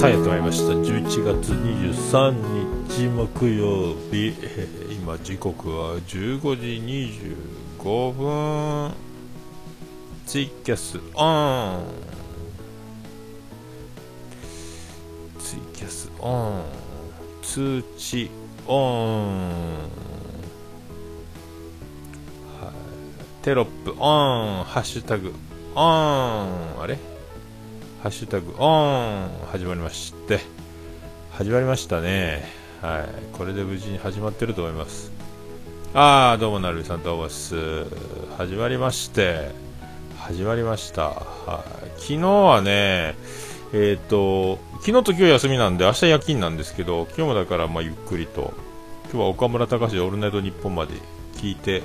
さあやってまいりました。11月23日木曜日、えー今時刻は15時25分。ツイキャスオン。ツイキャスオン。通知オン、はい、テロップオン。ハッシュタグオン。あれ？ハッシュタグオン始まりまして。始まりましたね。はい。これで無事に始まってると思います。ああどうもなるみさんどうもです。始まりまして。始まりました。はい。昨日はねえっ、と昨日と今日休みなんで明日夜勤なんですけど今日もだからまあゆっくりと。今日は岡村隆史オールナイトニッポンまで聞いて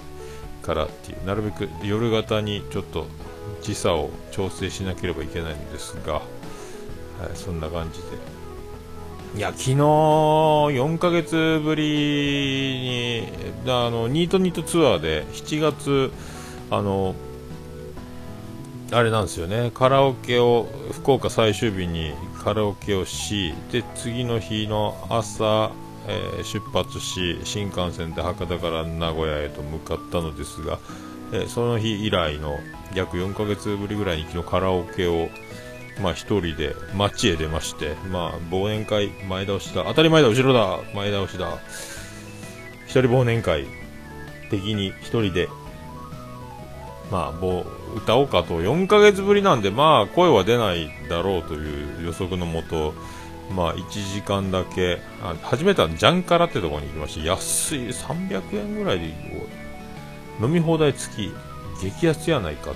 からっていうなるべく夜型にちょっと時差を調整しなければいけないんですが、はい、そんな感じで。いや昨日4ヶ月ぶりにあのニートニートツアーで7月あのあれなんですよねカラオケを福岡最終日にカラオケをしで次の日の朝、えー、出発し新幹線で博多から名古屋へと向かったのですが、えー、その日以来の約4ヶ月ぶりぐらいに昨日カラオケをまあ一人で街へ出ましてまあ忘年会前倒しだ。当たり前だ後ろだ。前倒しだ。一人忘年会的に一人でまあ歌おうかと。4ヶ月ぶりなんでまあ声は出ないだろうという予測のもとまあ1時間だけあ初めてはジャンカラってところに行きまして安い300円ぐらいで飲み放題付き。激安やないかという。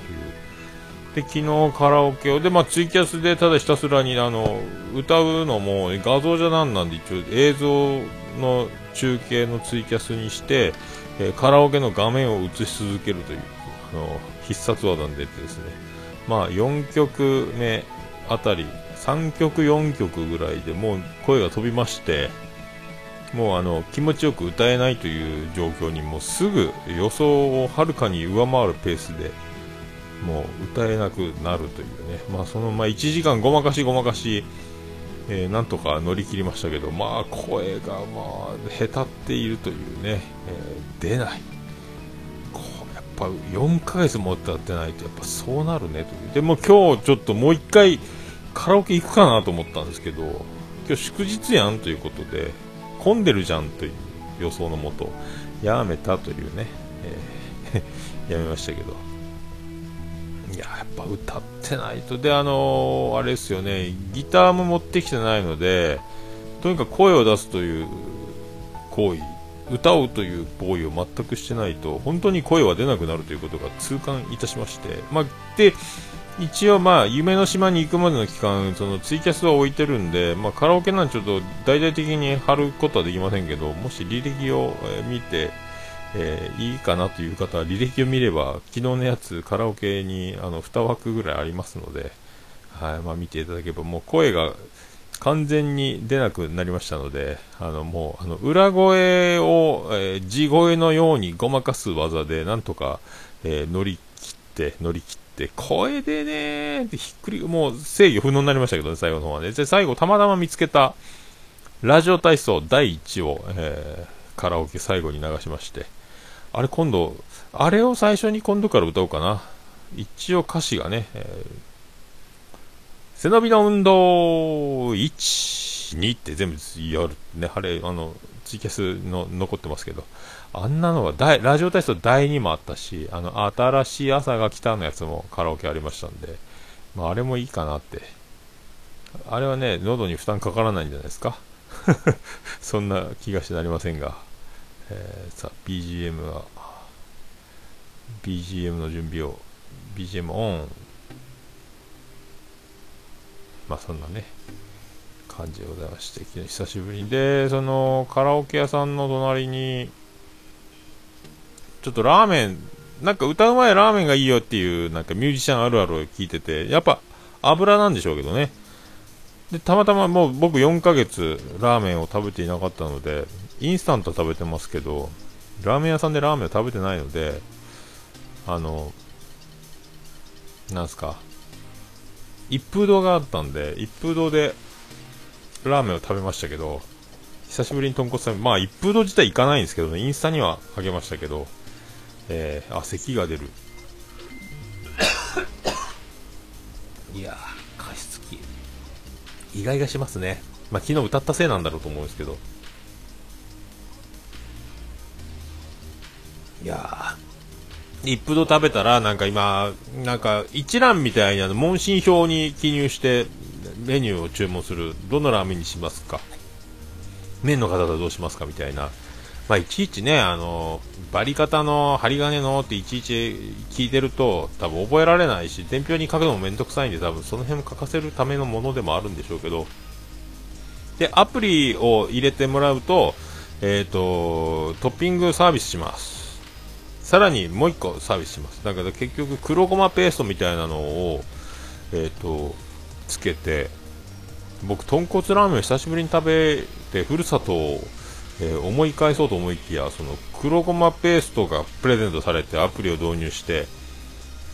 で昨日カラオケをで、まあ、ツイキャスでただひたすらにあの歌うのも画像じゃなんなんで一応映像の中継のツイキャスにして、えー、カラオケの画面を映し続けるというあの必殺技に出てですね、まあ、4曲目あたり3曲4曲ぐらいでもう声が飛びましてもうあの気持ちよく歌えないという状況にもうすぐ予想をはるかに上回るペースでもう歌えなくなるというね、まあ、そのまあ1時間ごまかしごまかし、えー、なんとか乗り切りましたけど、まあ、声がまあ下手っているというね、えー、出ない。こうやっぱ4ヶ月も歌ってないとやっぱそうなるねという。でも今日ちょっともう1回カラオケ行くかなと思ったんですけど今日祝日やんということで混んでるじゃんという予想のもとやめたというね、えー、やめましたけど。いややっぱ歌ってないと。であのー、あれですよね。ギターも持ってきてないのでとにかく声を出すという行為歌うという行為を全くしてないと本当に声は出なくなるということが痛感いたしまして、まあ、で一応まあ夢の島に行くまでの期間そのツイキャスは置いてるんで、まあ、カラオケなんちょっと大々的に貼ることはできませんけどもし履歴を見て、えー、いいかなという方は履歴を見れば昨日のやつカラオケにあの2枠ぐらいありますので、はいまあ、見ていただければもう声が完全に出なくなりましたのであのもうあの裏声を、えー、地声のようにごまかす技でなんとか、えー、乗り切って乗り切ってって声でねってひっくりもう制御不能になりましたけどね最後の方はね。で最後たまたま見つけたラジオ体操第1を、えー、カラオケ最後に流しまして。あれ今度あれを最初に今度から歌おうかな。一応歌詞がね、えー、背伸びの運動1、2って全部やるね、あれ、あの、ツイキャスの残ってますけど、あんなのは大、ラジオ体操第2もあったし、あの、新しい朝が来たのやつもカラオケありましたんで、まあ、あれもいいかなって。あれはね、喉に負担かからないんじゃないですか？そんな気がしてなりませんが、えー、さあ、BGM は、BGM の準備を、BGM オン。まあ、そんなね、感じでございまして、久しぶりに。で、その、カラオケ屋さんの隣に、ちょっとラーメン、なんか歌う前ラーメンがいいよっていう、なんかミュージシャンあるあるを聞いてて、やっぱ油なんでしょうけどね。で、たまたまもう僕4ヶ月ラーメンを食べていなかったので、インスタント食べてますけど、ラーメン屋さんでラーメンを食べてないので、あの、なんすか、一風堂があったんで、一風堂でラーメンを食べましたけど、久しぶりに豚骨ラーメン、まあ一風堂自体行かないんですけどね、インスタにはあげましたけど、えー、あ、咳が出る。いやー、加湿器。意外がしますね。まあ昨日歌ったせいなんだろうと思うんですけど。いやー、一風堂食べたら、なんか今、なんか一覧みたいな問診票に記入してメニューを注文する。どのラーメンにしますか？麺の方だとどうしますか？みたいな。まあ、いちいちね、あの、バリ方の針金のっていちいち聞いてると、多分覚えられないし、伝票に書くのもめんどくさいんで、多分その辺も書かせるためのものでもあるんでしょうけど、で、アプリを入れてもらうと、えっ、ー、と、トッピングサービスします。さらにもう1個サービスします。だから結局、黒ごまペーストみたいなのを、えっ、ー、と、つけて、僕、豚骨ラーメン久しぶりに食べて、ふるさとをえー、思い返そうと思いきやその黒ごまペーストがプレゼントされてアプリを導入して、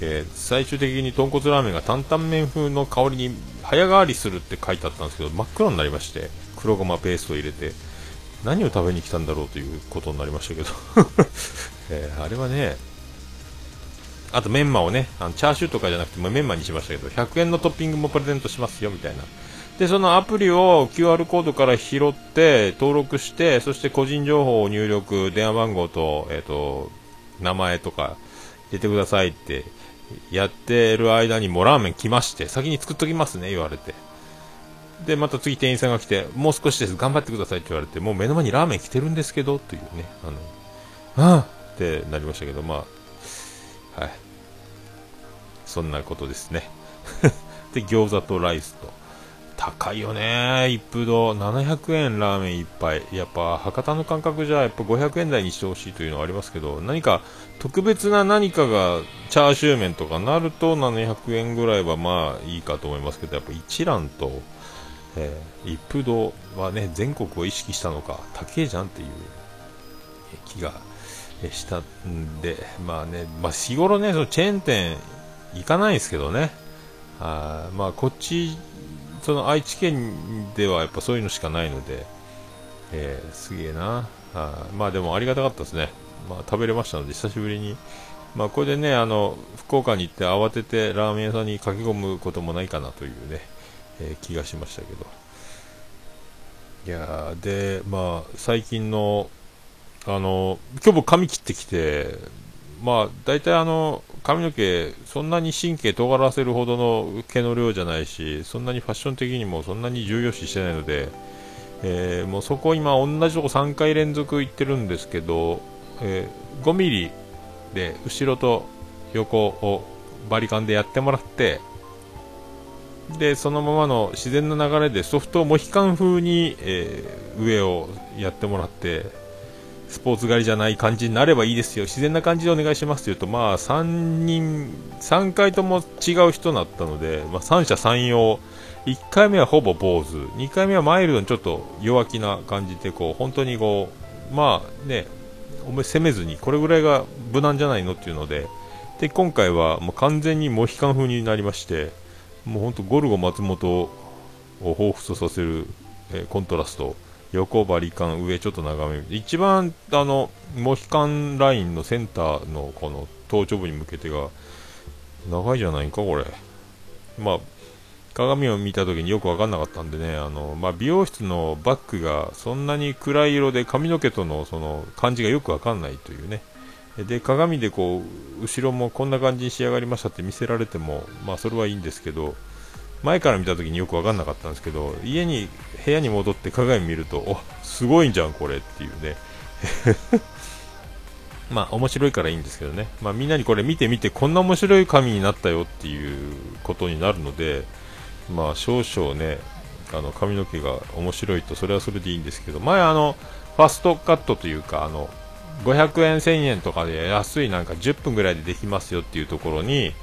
えー、最終的に豚骨ラーメンが担々麺風の香りに早変わりするって書いてあったんですけど真っ黒になりまして黒ごまペーストを入れて何を食べに来たんだろうということになりましたけど、えー、あれはねあとメンマをねあのチャーシューとかじゃなくてメンマにしましたけど100円のトッピングもプレゼントしますよみたいな。で、そのアプリを QR コードから拾って、登録して、そして個人情報を入力、電話番号と、えっ、ー、と、名前とか入れてくださいってやってる間にもうラーメン来まして、先に作っときますね、言われて。で、また次店員さんが来て、もう少しです、頑張ってくださいって言われて、もう目の前にラーメン来てるんですけど、というね、あの、ああってなりましたけど、まあ、はい。そんなことですね。で、餃子とライスと、高いよね、一風堂、700円ラーメン一杯、やっぱ博多の感覚じゃやっぱ500円台にしてほしいというのはありますけど、何か特別な何かがチャーシュー麺とかなると700円ぐらいはまあいいかと思いますけど、やっぱ一蘭と、えー、一風堂はね、全国を意識したのか、高えじゃんっていう気がしたんで、まあね、まあ日頃ね、そのチェーン店行かないですけどね、あまあこっちその愛知県ではやっぱそういうのしかないので、えー、すげえな。あまあでもありがたかったですね、まあ、食べれましたので久しぶりに、まあ、これでねあの福岡に行って慌ててラーメン屋さんに駆け込むこともないかなというね、えー、気がしましたけど。いやでまあ最近のあの今日僕髪切ってきてまあ大体あの髪の毛、そんなに神経尖らせるほどの毛の量じゃないし、そんなにファッション的にもそんなに重要視してないので、えー、もうそこ今、同じとこ3回連続行ってるんですけど、えー、5ミリで後ろと横をバリカンでやってもらって、でそのままの自然な流れでソフトモヒカン風に、えー、上をやってもらってスポーツ狩りじゃない感じになればいいですよ、自然な感じでお願いしますというと、まあ、3人、3回とも違う人だったので、まあ、三者三様、1回目はほぼ坊主、2回目はマイルドにちょっと弱気な感じで、こう、本当にこう、まあね、お前攻めずに、これぐらいが無難じゃないのっていうので、で、今回はもう完全にモヒカン風になりまして、もう本当ゴルゴ松本を彷彿とさせる、えー、コントラスト。横張り感上ちょっと長め一番あのモヒカンラインのセンターのこの頭頂部に向けてが長いじゃないかこれ。まあ鏡を見た時によく分かんなかったんでねあの、まあ、美容室のバッグがそんなに暗い色で髪の毛とのその感じがよく分かんないというね。で鏡でこう後ろもこんな感じに仕上がりましたって見せられてもまあそれはいいんですけど前から見た時によく分かんなかったんですけど家に部屋に戻って鏡見るとおすごいんじゃんこれっていうね。まあ面白いからいいんですけどね、まあ、みんなにこれ見てみてこんな面白い紙になったよっていうことになるのでまあ少々ねあの髪の毛が面白いとそれはそれでいいんですけど前あのファストカットというかあの500円1000円とかで安いなんか10分ぐらいでできますよっていうところに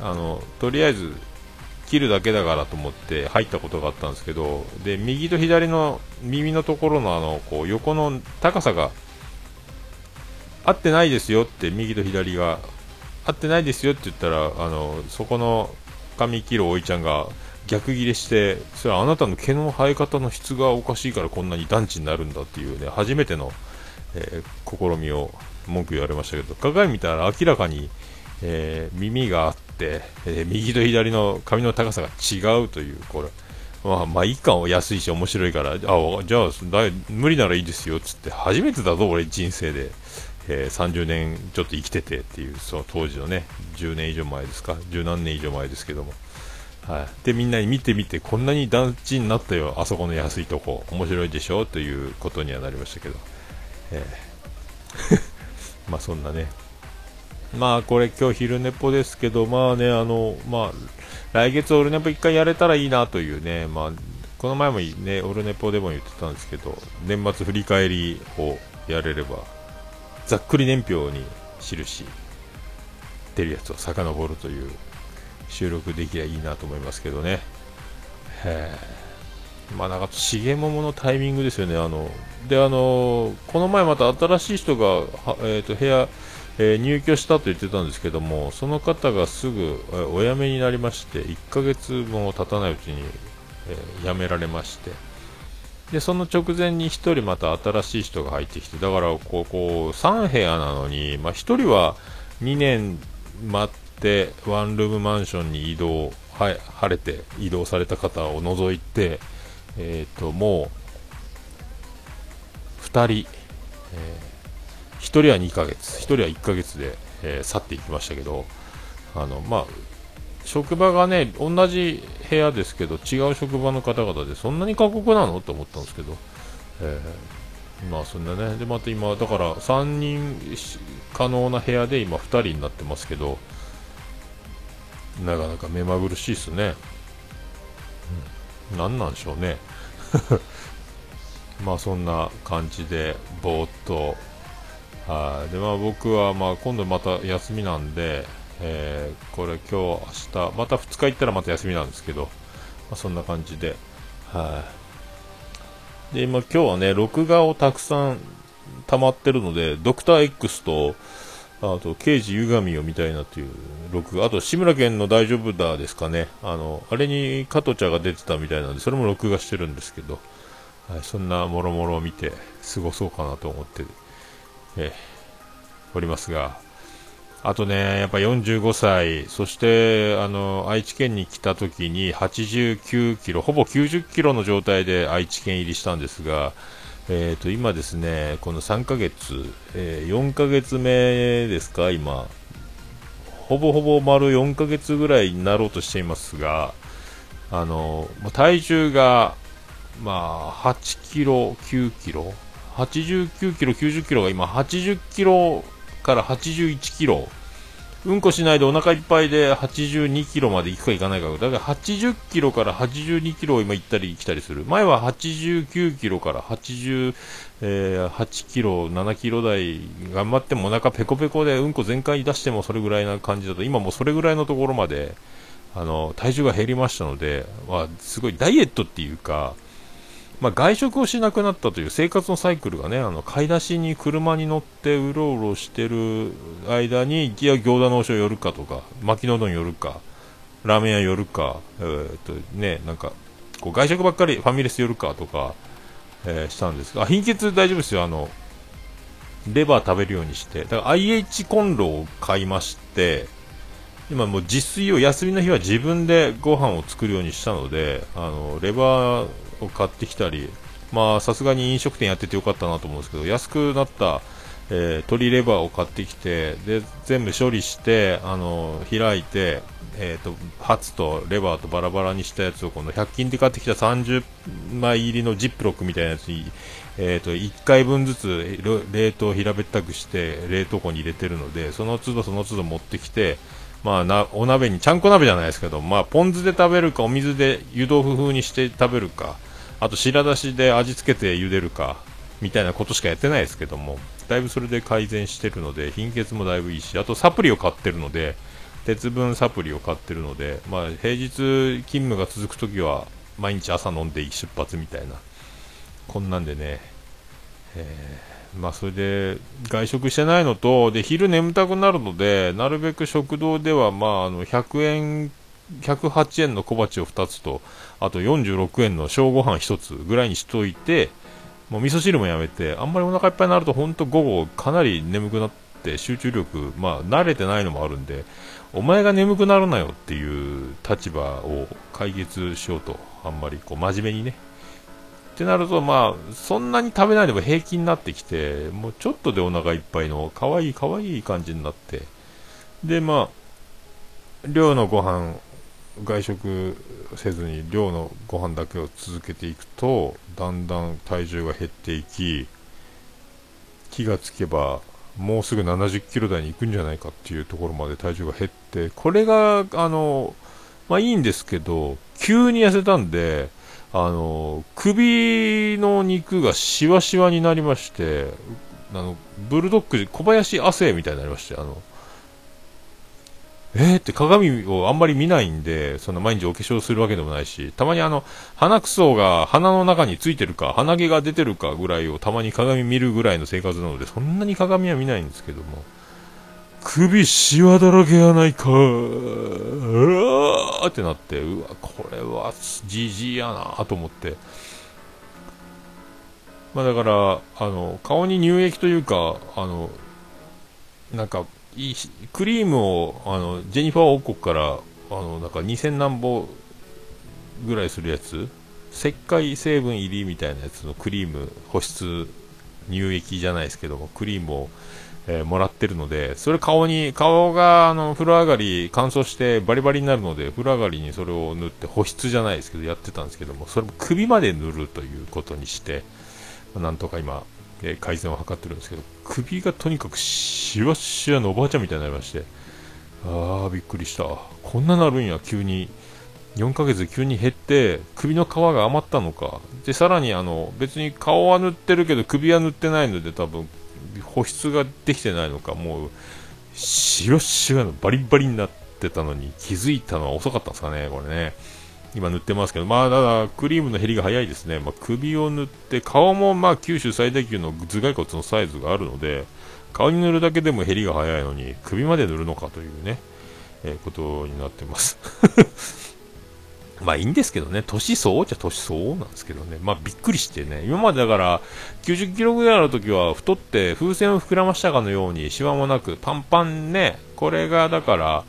あのとりあえず切るだけだからと思って入ったことがあったんですけどで右と左の耳のところのあのこう横の高さが合ってないですよって右と左が合ってないですよって言ったらあのそこの髪切るおいちゃんが逆ギレしてそれはあなたの毛の生え方の質がおかしいからこんなに団地になるんだっていうね初めての、えー、試みを文句言われましたけど鏡見たら明らかに、えー、耳があって、えー、右と左の髪の高さが違うというこれ。まあ、まあ、いいか安いし面白いからあじゃあ無理ならいいですよっつって。初めてだぞ俺人生で、えー、30年ちょっと生きててっていうその当時のね10年以上前ですか？十何年以上前ですけども。はい、でみんなに見てみてこんなに団地になったよあそこの安いとこ。面白いでしょ？ということにはなりましたけど、えー。まあそんなね。まあこれ今日昼寝ぽですけどまあねあのまあ来月オルネポ1回やれたらいいなというねまあこの前もねオルネポでも言ってたんですけど年末振り返りをやれればざっくり年表に印出るやつを遡るという収録できりゃいいなと思いますけどね。まあ、なんか、重桃のタイミングですよね。あの、で、あの、この前また新しい人が、えっ、ー、と、部屋、えー、入居したと言ってたんですけども、その方がすぐ、お辞めになりまして、1ヶ月も経たないうちに、えー、辞められまして、で、その直前に1人また新しい人が入ってきて、だから、こう、こう3部屋なのに、まあ、1人は2年待って、ワンルームマンションに移動は晴れて移動された方を除いて、えーと、もう2人、えー、人は2ヶ月1人は1ヶ月で、えー、去っていきましたけどあの、まあ、職場がね同じ部屋ですけど違う職場の方々でそんなに過酷なの？と思ったんですけど、えー、まあそんなねでまた今だから3人可能な部屋で今2人になってますけどなかなか目まぐるしいですね、うん、何なんでしょうね。まあそんな感じでぼーっとはい。でまあ僕はまあ今度また休みなんで、えー、これ今日明日また2日行ったらまた休みなんですけど、まあ、そんな感じで。はい。で今今日はね録画をたくさん溜まってるのでドクター X とあと、刑事歪みを見たいなという録画、あと、志村けんの大丈夫だですかね、あの、あれに加藤茶が出てたみたいなんで、それも録画してるんですけど、はい、そんなもろもろを見て過ごそうかなと思って、えおりますが、あとね、やっぱ45歳、そして、あの、愛知県に来た時に89キロ、ほぼ90キロの状態で愛知県入りしたんですが、えー、と今ですね、この3ヶ月、えー、4ヶ月目ですか、今、ほぼほぼ丸4ヶ月ぐらいになろうとしていますが、あの体重が、まあ、8キロ、9キロ、89キロ、90キロが今、80キロから81キロうんこしないでお腹いっぱいで82キロまで行くか行かないか。だから80キロから82キロを今行ったり来たりする。前は89キロから88、えー、キロ、7キロ台頑張ってもお腹ペコペコでうんこ全開出してもそれぐらいな感じだと、今もうそれぐらいのところまで、あの、体重が減りましたので、まあ、すごいダイエットっていうか、まあ、外食をしなくなったという生活のサイクルがね、あの買い出しに車に乗ってうろうろしてる間に、いや、餃子の王将寄るかとか、巻きの丼寄るか、ラーメン屋寄るか、えー、っとね、なんか、こう外食ばっかりファミレス寄るかとか、えー、したんですが、貧血大丈夫ですよ、あの、レバー食べるようにして、だから IH コンロを買いまして、今もう自炊を休みの日は自分でご飯を作るようにしたので、あの、レバーを買ってきたり、まあさすがに飲食店やっててよかったなと思うんですけど、安くなった、えー、鶏レバーを買ってきて、で、全部処理して、あの、開いて、えっ、ー、と、ハツとレバーとバラバラにしたやつを、この100均で買ってきた30枚入りのジップロックみたいなやつに、えっ、ー、と、1回分ずつ冷凍平べったくして冷凍庫に入れてるので、その都度その都度持ってきて、まあな、お鍋に、ちゃんこ鍋じゃないですけど、まあ、ポン酢で食べるか、お水で湯豆腐風にして食べるか、あと白だしで味付けて茹でるか、みたいなことしかやってないですけども、だいぶそれで改善してるので、貧血もだいぶいいし、あとサプリを買ってるので、鉄分サプリを買ってるので、まあ、平日勤務が続くときは、毎日朝飲んで出発みたいな、こんなんでね、えーまあ、それで外食してないのとで昼眠たくなるのでなるべく食堂では、まあ、あの100円108円の小鉢を2つと、あと46円の小ご飯1つぐらいにしといて、もう味噌汁もやめて、あんまりお腹いっぱいになると、本当午後かなり眠くなって集中力、まあ慣れてないのもあるんで、お前が眠くなるなよっていう立場を解決しようと、あんまりこう真面目にね。ってなると、まあ、そんなに食べないでも平気になってきて、もうちょっとでお腹いっぱいの、可愛い可愛いい感じになって、で、まあ、寮のご飯外食せずに寮のご飯だけを続けていくとだんだん体重が減っていき気がつけばもうすぐ70キロ台に行くんじゃないかっていうところまで体重が減ってこれがあのまあいいんですけど急に痩せたんであの首の肉がしわしわになりましてあのブルドッグ小林亜生みたいになりましてあのえーって鏡をあんまり見ないんで、そんな毎日お化粧するわけでもないし、たまにあの、鼻くそが鼻の中についてるか、鼻毛が出てるかぐらいをたまに鏡見るぐらいの生活なので、そんなに鏡は見ないんですけども、首しわだらけやないかうわーってなって、うわ、これはじじいやなと思って、まあだから、あの、顔に乳液というか、あの、なんか、いいしクリームをあのジェニファー王国からあのなんか2000何本ぐらいするやつ石灰成分入りみたいなやつのクリーム保湿乳液じゃないですけどもクリームを、えー、もらってるのでそれ顔に顔があの風呂上がり乾燥してバリバリになるので風呂上がりにそれを塗って保湿じゃないですけどやってたんですけどもそれも首まで塗るということにしてなんとか今えー、改善を図ってるんですけど、首がとにかくしわしわのおばあちゃんみたいになりまして、ああ、びっくりした。こんななるんや、急に。4ヶ月急に減って、首の皮が余ったのか。で、さらにあの、別に顔は塗ってるけど、首は塗ってないので、多分、保湿ができてないのか、もう、しわしわのバリバリになってたのに気づいたのは遅かったんですかね、これね。今塗ってますけど、まあ、ただ、クリームの減りが早いですね。まあ、首を塗って、顔もまあ、九州最大級の頭蓋骨のサイズがあるので、顔に塗るだけでも減りが早いのに、首まで塗るのかというね、えー、ことになってます。まあいいんですけどね、年相応じゃ年相応なんですけどね、まあびっくりしてね、今までだから90キロぐらいの時は太って風船を膨らましたかのようにシワもなくパンパンね、これがだから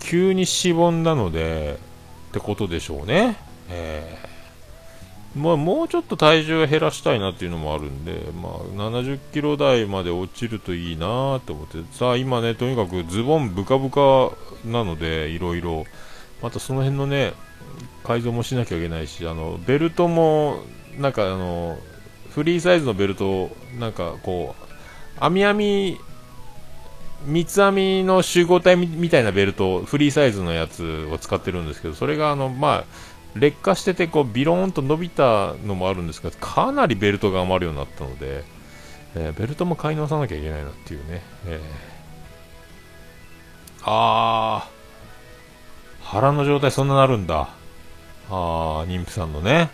急にしぼんだので、ってことでしょうね。えー、まあ、もうちょっと体重を減らしたいなっていうのもあるんで、まあ、70キロ台まで落ちるといいなと思って、さあ今ね、とにかくズボンブカブカなので、いろいろ、またその辺のね、改造もしなきゃいけないし、あの、ベルトも、なんかあの、フリーサイズのベルト、なんかこう、網網三つ編みの集合体みたいなベルト、フリーサイズのやつを使ってるんですけど、それがあの、まあ、劣化してて、こう、ビローンと伸びたのもあるんですが、かなりベルトが余るようになったので、えー、ベルトも買い直さなきゃいけないなっていうね。えー、あー、腹の状態そんななるんだ。あー、妊婦さんのね。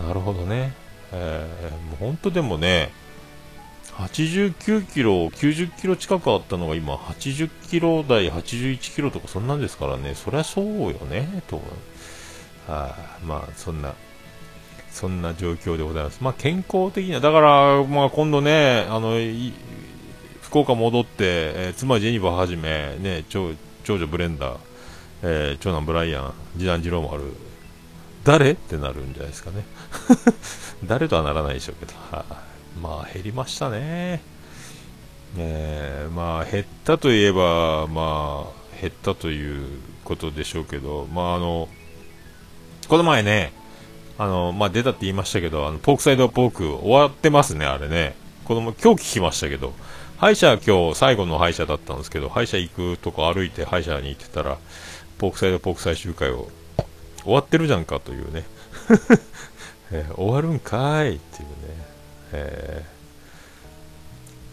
なるほどね。えー、もう本当でもね、89キロ、90キロ近くあったのが今、80キロ台、81キロとかそんなんですからね、そりゃそうよね、と。はあ、まあ、そんな、そんな状況でございます。まあ、健康的な、だから、まあ、今度ね、あの、福岡戻って、えー、妻ジェニバーはじめ、ね、長長女ブレンダー、えー、長男ブライアン、次男次郎もある。誰？ってなるんじゃないですかね。誰とはならないでしょうけど。はあまあ減りましたね。えー、まあ減ったといえば、まあ減ったということでしょうけど、まああの、この前ね、あの、まあ出たって言いましたけど、あの、ポークサイドポーク終わってますね、あれね。子供、今日聞きましたけど、歯医者は今日最後の歯医者だったんですけど、歯医者行くとこ歩いて歯医者に行ってたら、ポークサイドポーク最終回を終わってるじゃんかというね。えー、終わるんかいっていうね。え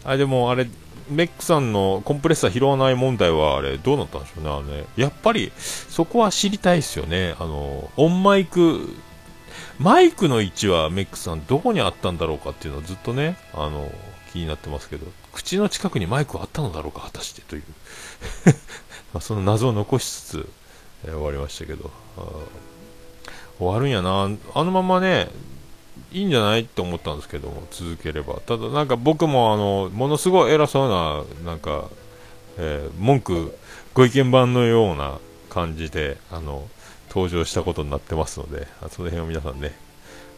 ー、あでもあれメックさんのコンプレッサー拾わない問題はあれどうなったんでしょうねあれ。やっぱりそこは知りたいですよね。あのオンマイクマイクの位置はメックさんどこにあったんだろうかっていうのはずっとねあの気になってますけど口の近くにマイクはあったのだろうか果たしてという。まその謎を残しつつ、えー、終わりましたけど、終わるんやな、あのままね、いいんじゃないって思ったんですけども、続ければ。ただ、なんか僕も、あの、ものすごい偉そうな、なんか、えー、文句、ご意見番のような感じで、あの、登場したことになってますので、その辺を皆さんね、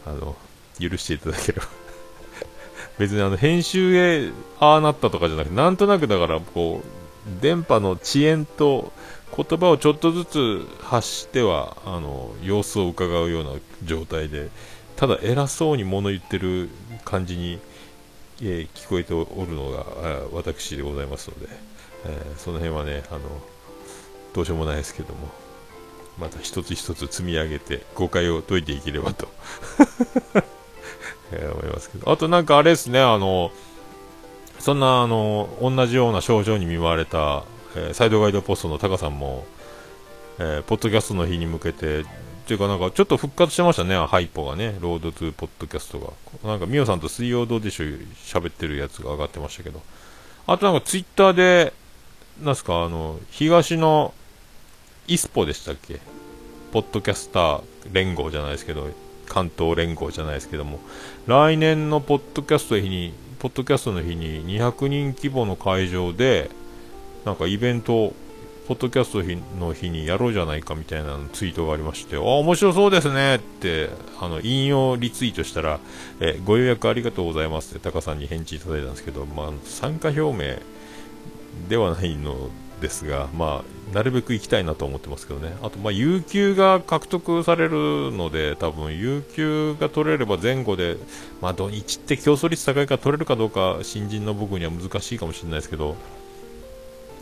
あの、許していただければ 別にあの、編集へああなったとかじゃなくて、なんとなくだから、こう、電波の遅延と言葉をちょっとずつ発しては、あの、様子を伺うような状態で、ただ偉そうに物言ってる感じに、えー、聞こえておるのが私でございますので、えー、その辺はね、あの、どうしようもないですけども、また一つ一つ積み上げて誤解を解いていければと え思いますけど。あとなんかあれですね、あの、そんなあの、同じような症状に見舞われた、えー、サイドガイドポストのタカさんも、えー、ポッドキャストの日に向けて、ていうかなんかちょっと復活してましたね、ハイポがね、ロードトゥーポッドキャストが。なんかミオさんと水曜どうでしょう喋ってるやつが上がってましたけど。あとなんかツイッターで、なんすか、あの、東のイスポでしたっけ？ポッドキャスター連合じゃないですけど、関東連合じゃないですけども、来年のポッドキャストの日に、ポッドキャストの日に200人規模の会場で、なんかイベント、ポッドキャストの日にやろうじゃないかみたいなツイートがありまして、あ、面白そうですねって、あの、引用リツイートしたら、え、ご予約ありがとうございますってタカさんに返事いただいたんですけど、まあ、参加表明ではないのですが、まあ、なるべく行きたいなと思ってますけどね。あと、まあ、有給が獲得されるので、多分、有給が取れれば前後で、まあ、土日って競争率高いから取れるかどうか、新人の僕には難しいかもしれないですけど、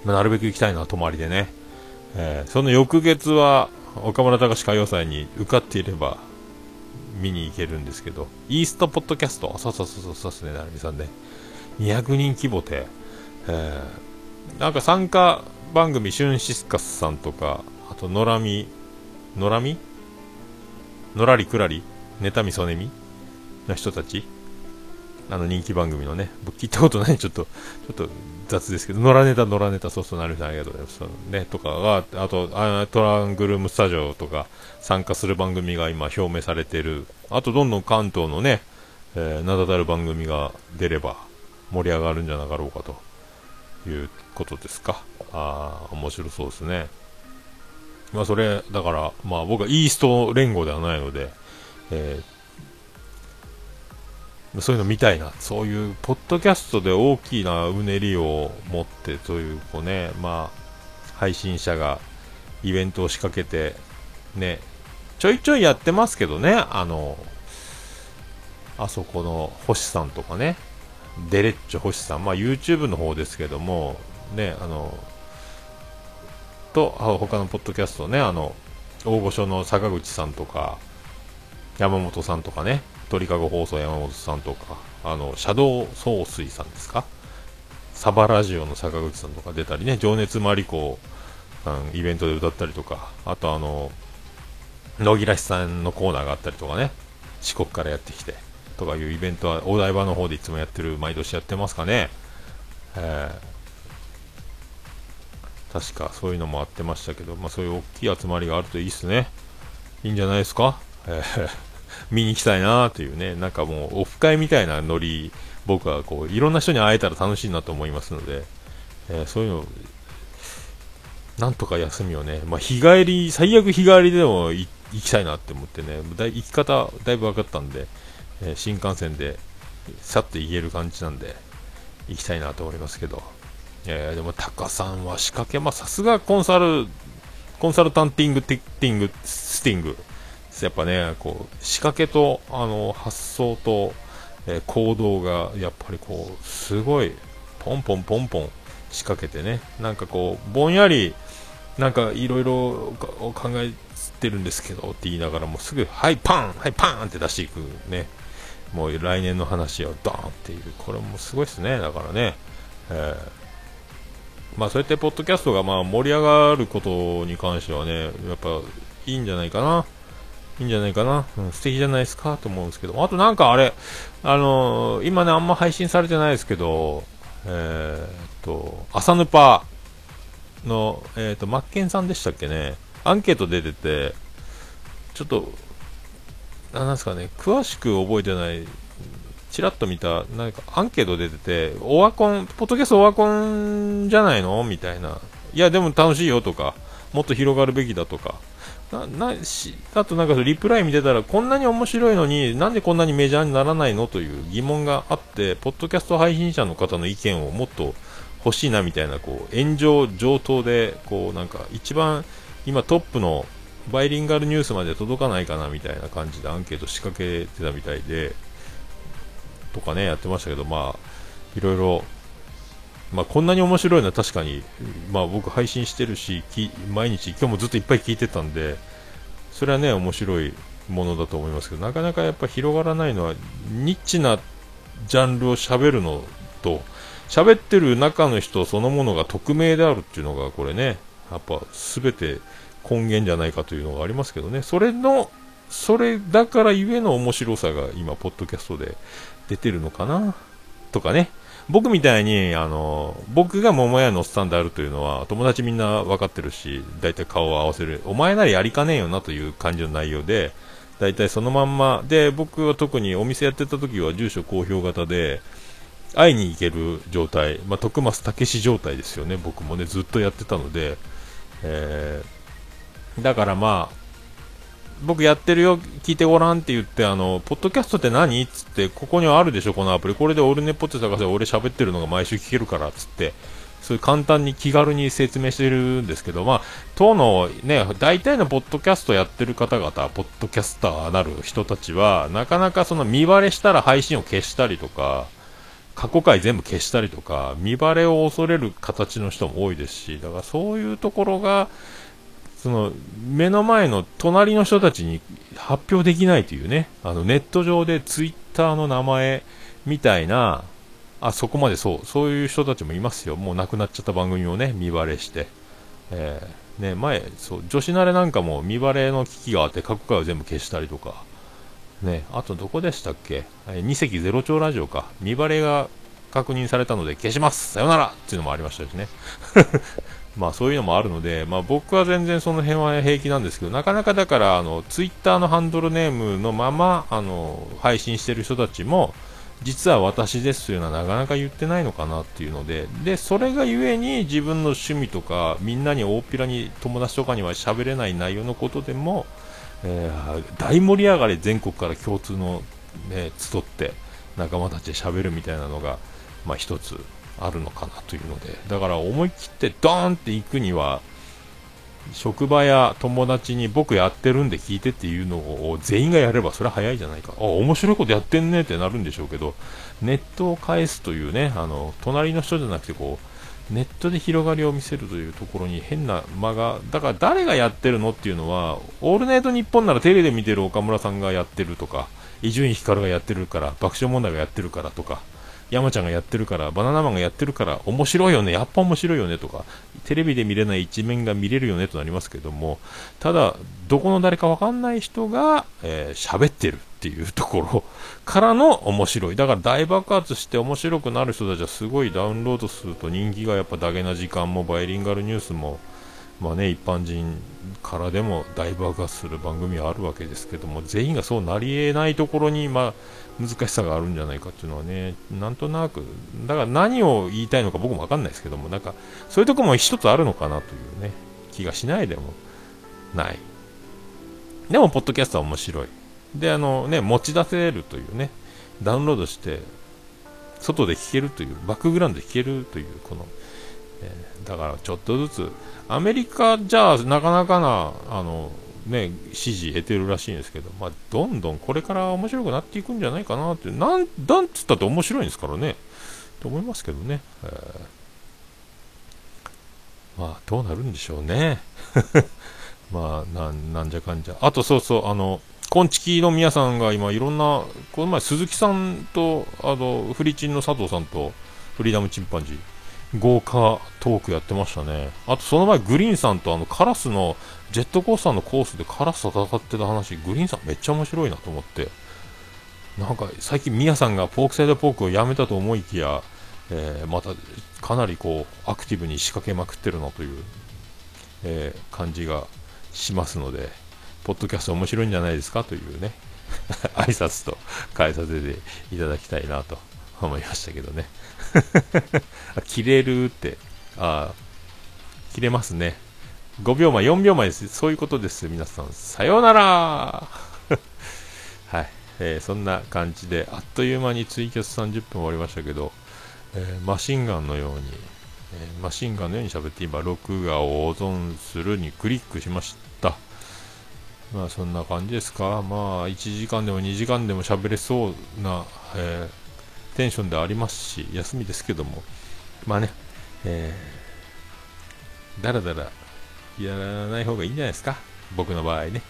まあ、なるべく行きたいな、泊まりでね。えー、その翌月は、岡村隆史歌謡祭に受かっていれば、見に行けるんですけど、イーストポッドキャスト、そうそうそうそうですね、成美さんね。200人規模で、えーなんか参加番組、シュンシスカスさんとか、あと、のらみ、のらみのらりくらりネタみそねみの人たちあの人気番組のね、僕聞いたことない、ちょっと、ちょっと雑ですけど、野良ネタ、野良ネタ、そうそうなるんだけど、ね、とかが、あとあ、トラングルームスタジオとか参加する番組が今表明されてる、あとどんどん関東のね、えー、名だたる番組が出れば盛り上がるんじゃなかろうかということですか。ああ、面白そうですね。まあ、それ、だから、まあ、僕はイースト連合ではないので、えー、そういうの見たいな。そういう、ポッドキャストで大きなうねりを持って、という、こうね、まあ、配信者がイベントを仕掛けて、ね、ちょいちょいやってますけどね、あの、あそこの星さんとかね、デレッチョ星さん、まあ YouTube の方ですけども、ね、あの、と、他のポッドキャストね、あの、大御所の坂口さんとか、山本さんとかね、鳥かご放送山本さんとか、あの、シャドウ総帥さんですか？サバラジオの坂口さんとか出たりね、情熱マリコさんイベントで歌ったりとか、あとあの、野木らしさんのコーナーがあったりとかね、四国からやってきて、とかいうイベントはお台場の方でいつもやってる、毎年やってますかね。えー確かそういうのもあってましたけど、まあ、そういう大きい集まりがあるといいっすね。いいんじゃないですか、えー、見に行きたいなというね、なんかもうオフ会みたいなノリ、僕はこういろんな人に会えたら楽しいなと思いますので、えー、そういうの、なんとか休みをね、まあ、日帰り、最悪日帰りでも行きたいなって思ってね、だ行き方だいぶ分かったんで、えー、新幹線でさっと行ける感じなんで、行きたいなと思いますけど。えー、でもタカさんは仕掛け、まあ、さすがコンサル、コンサルタンティング、ティッティング、スティング。やっぱね、こう、仕掛けと、あの、発想と、えー、行動が、やっぱりこう、すごい、ポンポンポンポン仕掛けてね、なんかこう、ぼんやり、なんかいろいろ考えてるんですけどって言いながらもすぐ、はい、パンはい、パンって出していくね。もう来年の話をドーンっていう、これもすごいですね、だからね。えーまあ、そうやってポッドキャストがまあ盛り上がることに関してはね、やっぱいいんじゃないかな。いいんじゃないかな。うん、素敵じゃないですかと思うんですけど。あとなんかあれ、あのー、今ね、あんま配信されてないですけど、えー、っと、朝ヌパの、えー、っと、マッケンさんでしたっけね。アンケート出てて、ちょっと、なんですかね、詳しく覚えてない、ちらっと見た、何かアンケート出てて、オワコン、ポッドキャストオワコンじゃないのみたいな。いや、でも楽しいよとか、もっと広がるべきだとか。ななしあとなんかリプライ見てたらこんなに面白いのになんでこんなにメジャーにならないのという疑問があってポッドキャスト配信者の方の意見をもっと欲しいなみたいなこう炎上上等でこうなんか一番今トップのバイリンガルニュースまで届かないかなみたいな感じでアンケート仕掛けてたみたいでとかねやってましたけどまあいろいろまあ、こんなに面白いのは確かに、まあ、僕配信してるし毎日今日もずっといっぱい聞いてたんでそれはね面白いものだと思いますけどなかなかやっぱ広がらないのはニッチなジャンルを喋るのと喋ってる中の人そのものが匿名であるっていうのがこれねやっぱ全て根源じゃないかというのがありますけどね。それのそれだからゆえの面白さが今ポッドキャストで出てるのかなとかね。僕みたいにあの僕が桃屋のおっさんであるというのは友達みんな分かってるし大体顔を合わせる。お前ならやりかねえよなという感じの内容で大体そのまんま。で僕は特にお店やってた時は住所公表型で会いに行ける状態、まあ、徳増武史状態ですよね、僕もね、ずっとやってたので、えー、だからまあ、僕やってるよ、聞いてごらんって言って、あの、ポッドキャストって何っつって、ここにはあるでしょ、このアプリ。これで俺ネポって探せば俺喋ってるのが毎週聞けるから、つって、そういう簡単に気軽に説明してるんですけど、まあ、当のね、大体のポッドキャストやってる方々、ポッドキャスターなる人たちは、なかなかその見バレしたら配信を消したりとか、過去回全部消したりとか、見バレを恐れる形の人も多いですし、だからそういうところが、その目の前の隣の人たちに発表できないというね、あのネット上でツイッターの名前みたいな、あそこまでそう、そういう人たちもいますよ、もう亡くなっちゃった番組をね、見バレして、えー、ね、前そう、女子慣れなんかも見バレの危機があって、過去回を全部消したりとか、ね、あとどこでしたっけ、え2隻ゼロ兆ラジオか、見バレが確認されたので消します、さよならっていうのもありましたしね。まあそういうのもあるので、まあ、僕は全然その辺は平気なんですけど、なかなかだからあのツイッターのハンドルネームのままあの配信してる人たちも、実は私ですというのはなかなか言ってないのかなっていうので、で、それがゆえに自分の趣味とか、みんなに大っぴらに友達とかには喋れない内容のことでも、えー、大盛り上がり全国から共通の、ね、集って仲間たちで喋るみたいなのが、まあ、一つ。あるのかなというので。だから思い切ってドーンって行くには職場や友達に僕やってるんで聞いてっていうのを全員がやればそれは早いじゃないか。あ面白いことやってんねってなるんでしょうけどネットを返すというねあの隣の人じゃなくてこうネットで広がりを見せるというところに変な間が、だから誰がやってるのっていうのは、オールナイトニッポンならテレビで見てる岡村さんがやってるとか、伊集院光がやってるから、爆笑問題がやってるからとか、山ちゃんがやってるから、バナナマンがやってるから、面白いよね、やっぱ面白いよねとか、テレビで見れない一面が見れるよねとなりますけども、ただ、どこの誰かわかんない人が、えー、喋ってるっていうところ からの面白い。だから大爆発して面白くなる人たちはすごいダウンロードすると人気がやっぱダゲな時間もバイリンガルニュースも、まあね、一般人からでも大爆発する番組はあるわけですけども、全員がそうなり得ないところに、まあ、難しさがあるんじゃないかっていうのはね、なんとなく、だから何を言いたいのか僕もわかんないですけども、なんか、そういうとこも一つあるのかなというね、気がしないでもない。でも、ポッドキャストは面白い。で、あのね、持ち出せるというね、ダウンロードして、外で聴けるという、バックグラウンドで聴けるという、この、え、だからちょっとずつ、アメリカじゃなかなかな、あの、ね、支持得てるらしいんですけど、まあ、どんどんこれから面白くなっていくんじゃないかなって、なん、なんつったって面白いんですからね、と思いますけどね。えー、まあ、どうなるんでしょうね。まあ、なん、なんじゃかんじゃ。あと、そうそう、あの、こんちきの皆さんが今いろんな、この前鈴木さんと、あの、フリチンの佐藤さんと、フリーダムチンパンジー、豪華トークやってましたね。あとその前グリーンさんとあのカラスのジェットコースターのコースでカラスと戦ってた話、グリーンさんめっちゃ面白いなと思って。なんか最近ミヤさんがポークサイドポークをやめたと思いきや、えー、またかなりこうアクティブに仕掛けまくってるなという、えー、感じがしますので、ポッドキャスト面白いんじゃないですかというね、挨拶と変えさせていただきたいなと思いましたけどね。切れるって、あ切れますね。5秒前、4秒前です。そういうことです。皆さん、さようなら はい、えー、そんな感じで、あっという間にツイキャス30分終わりましたけど、えー、マシンガンのように、えー、マシンガンのように喋って今、録画を保存するにクリックしました。まあそんな感じですか。まあ1時間でも2時間でも喋れそうな、えー、テンションでありますし、休みですけども、まあね、えー、だらだらやらない方がいいんじゃないですか。僕の場合ね。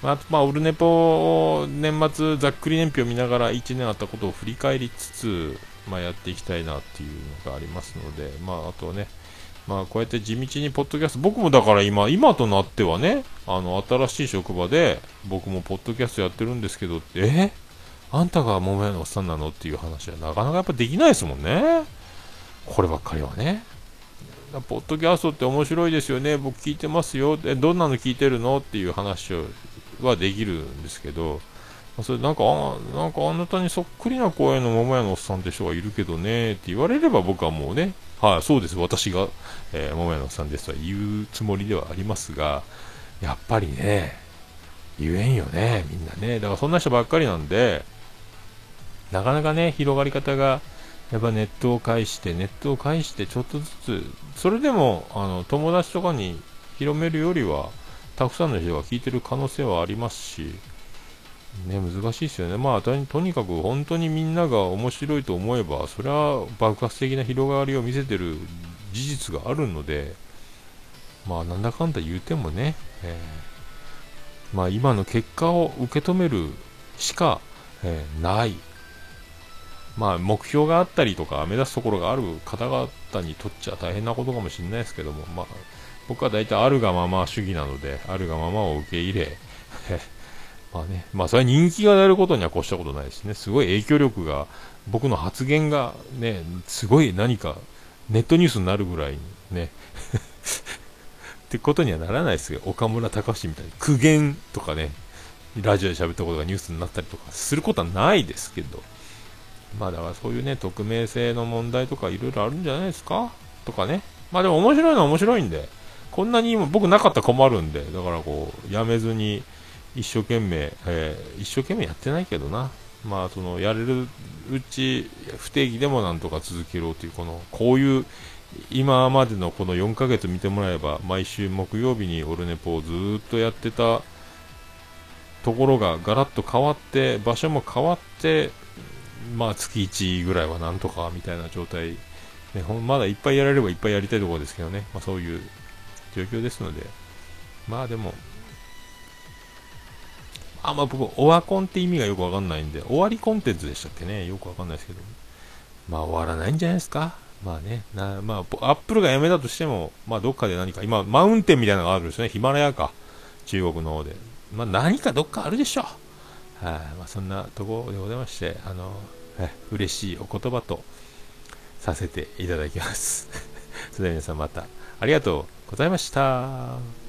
まあ、まあ、オルネポ年末ざっくり年表を見ながら1年あったことを振り返りつつ、まあ、やっていきたいなっていうのがありますので、まあ、あとね、まあ、こうやって地道にポッドキャスト、僕もだから今、今となってはね、あの、新しい職場で、僕もポッドキャストやってるんですけど、え？あんたが桃屋のおっさんなのっていう話はなかなかやっぱできないですもんね。こればっかりはね。ポッドキャストって面白いですよね、僕聞いてますよ、えどんなの聞いてるのっていう話はできるんですけど、それなんか、なんかあなたにそっくりな声の桃屋のおっさんって人がいるけどねって言われれば僕はもうね、はい、そうです、私が、えー、桃屋のおっさんですとは言うつもりではありますが、やっぱりね、言えんよね、みんなね。だからそんな人ばっかりなんで、なかなかね、広がり方が、やっぱネットを介して、ネットを介してちょっとずつ、それでも、あの、友達とかに広めるよりは、たくさんの人が聞いてる可能性はありますし、ね、難しいですよね。まあと、にかく本当にみんなが面白いと思えば、それは爆発的な広がりを見せてる事実があるので、まあ、なんだかんだ言うてもね、えー、まあ、今の結果を受け止めるしか、えー、ない。まあ、目標があったりとか、目指すところがある方々にとっちゃ大変なことかもしれないですけども、まあ、僕は大体あるがまま主義なので、あるがままを受け入れ、まあね、まあそれは人気が出ることには越したことないですね。すごい影響力が、僕の発言がね、すごい何かネットニュースになるぐらいにね、ってことにはならないですけど、岡村隆史みたいに苦言とかね、ラジオで喋ったことがニュースになったりとかすることはないですけど、まあだからそういうね、匿名性の問題とかいろいろあるんじゃないですか？とかね。まあでも面白いのは面白いんで、こんなに僕なかったら困るんで、だからこう、やめずに一生懸命、えー、一生懸命やってないけどな、まあそのやれるうち不定期でもなんとか続けろという、この、こういう、今までのこの4ヶ月見てもらえば、毎週木曜日にオルネポをずっとやってたところがガラッと変わって、場所も変わって、まあ月1ぐらいはなんとかみたいな状態、ね、ほんまだいっぱいやられればいっぱいやりたいところですけどね、まあ、そういう状況ですので、まあでも、あんま僕、オワコンって意味がよくわかんないんで、終わりコンテンツでしたっけね、よくわかんないですけど、まあ終わらないんじゃないですか。まあね、なまあ、アップルがやめたとしても、まあどっかで何か、今、マウンテンみたいなのがあるんですね、ヒマラヤか、中国の方で。まあ何かどっかあるでしょう。はい、あ、まあそんなところでございまして、あの、え嬉しいお言葉とさせていただきます。それでは皆さんまたありがとうございました。